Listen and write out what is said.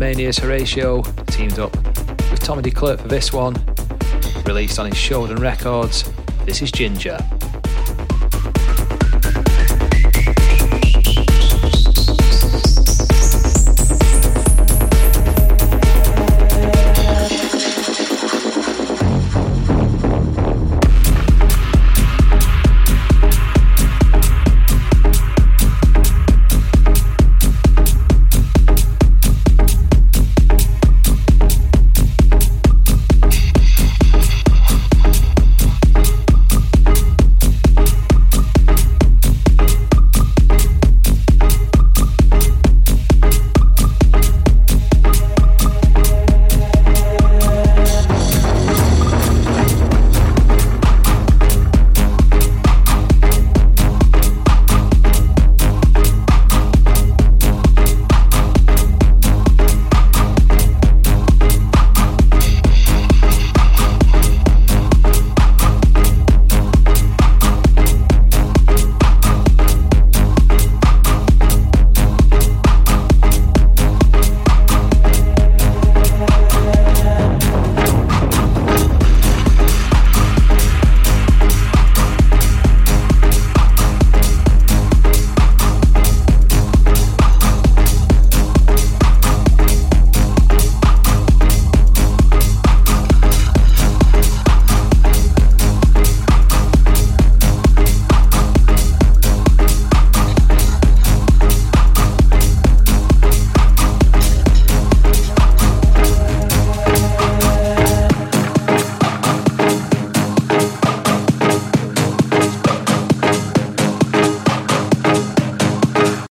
Mania's Horatio teamed up with Tommy DeClerc for this one, released on his Shodan Records. This is Ginger.